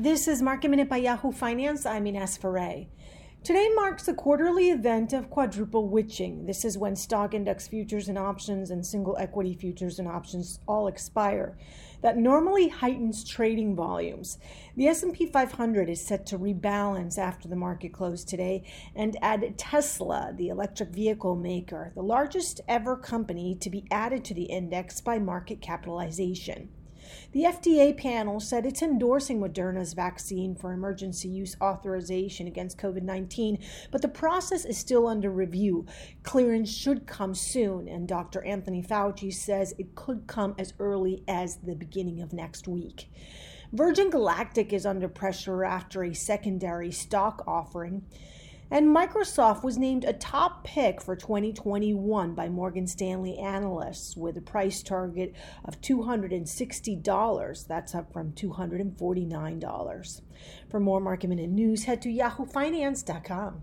This is Market Minute by Yahoo Finance. I'm Ines Ferre. Today marks the quarterly event of quadruple witching. This is when stock index futures and options and single equity futures and options all expire. That normally heightens trading volumes. The S&P 500 is set to rebalance after the market closed today and add Tesla, the electric vehicle maker, the largest ever company to be added to the index by market capitalization. The FDA panel said it's endorsing Moderna's vaccine for emergency use authorization against COVID 19, but the process is still under review. Clearance should come soon, and Dr. Anthony Fauci says it could come as early as the beginning of next week. Virgin Galactic is under pressure after a secondary stock offering. And Microsoft was named a top pick for 2021 by Morgan Stanley analysts with a price target of $260. That's up from $249. For more market minute news, head to yahoofinance.com.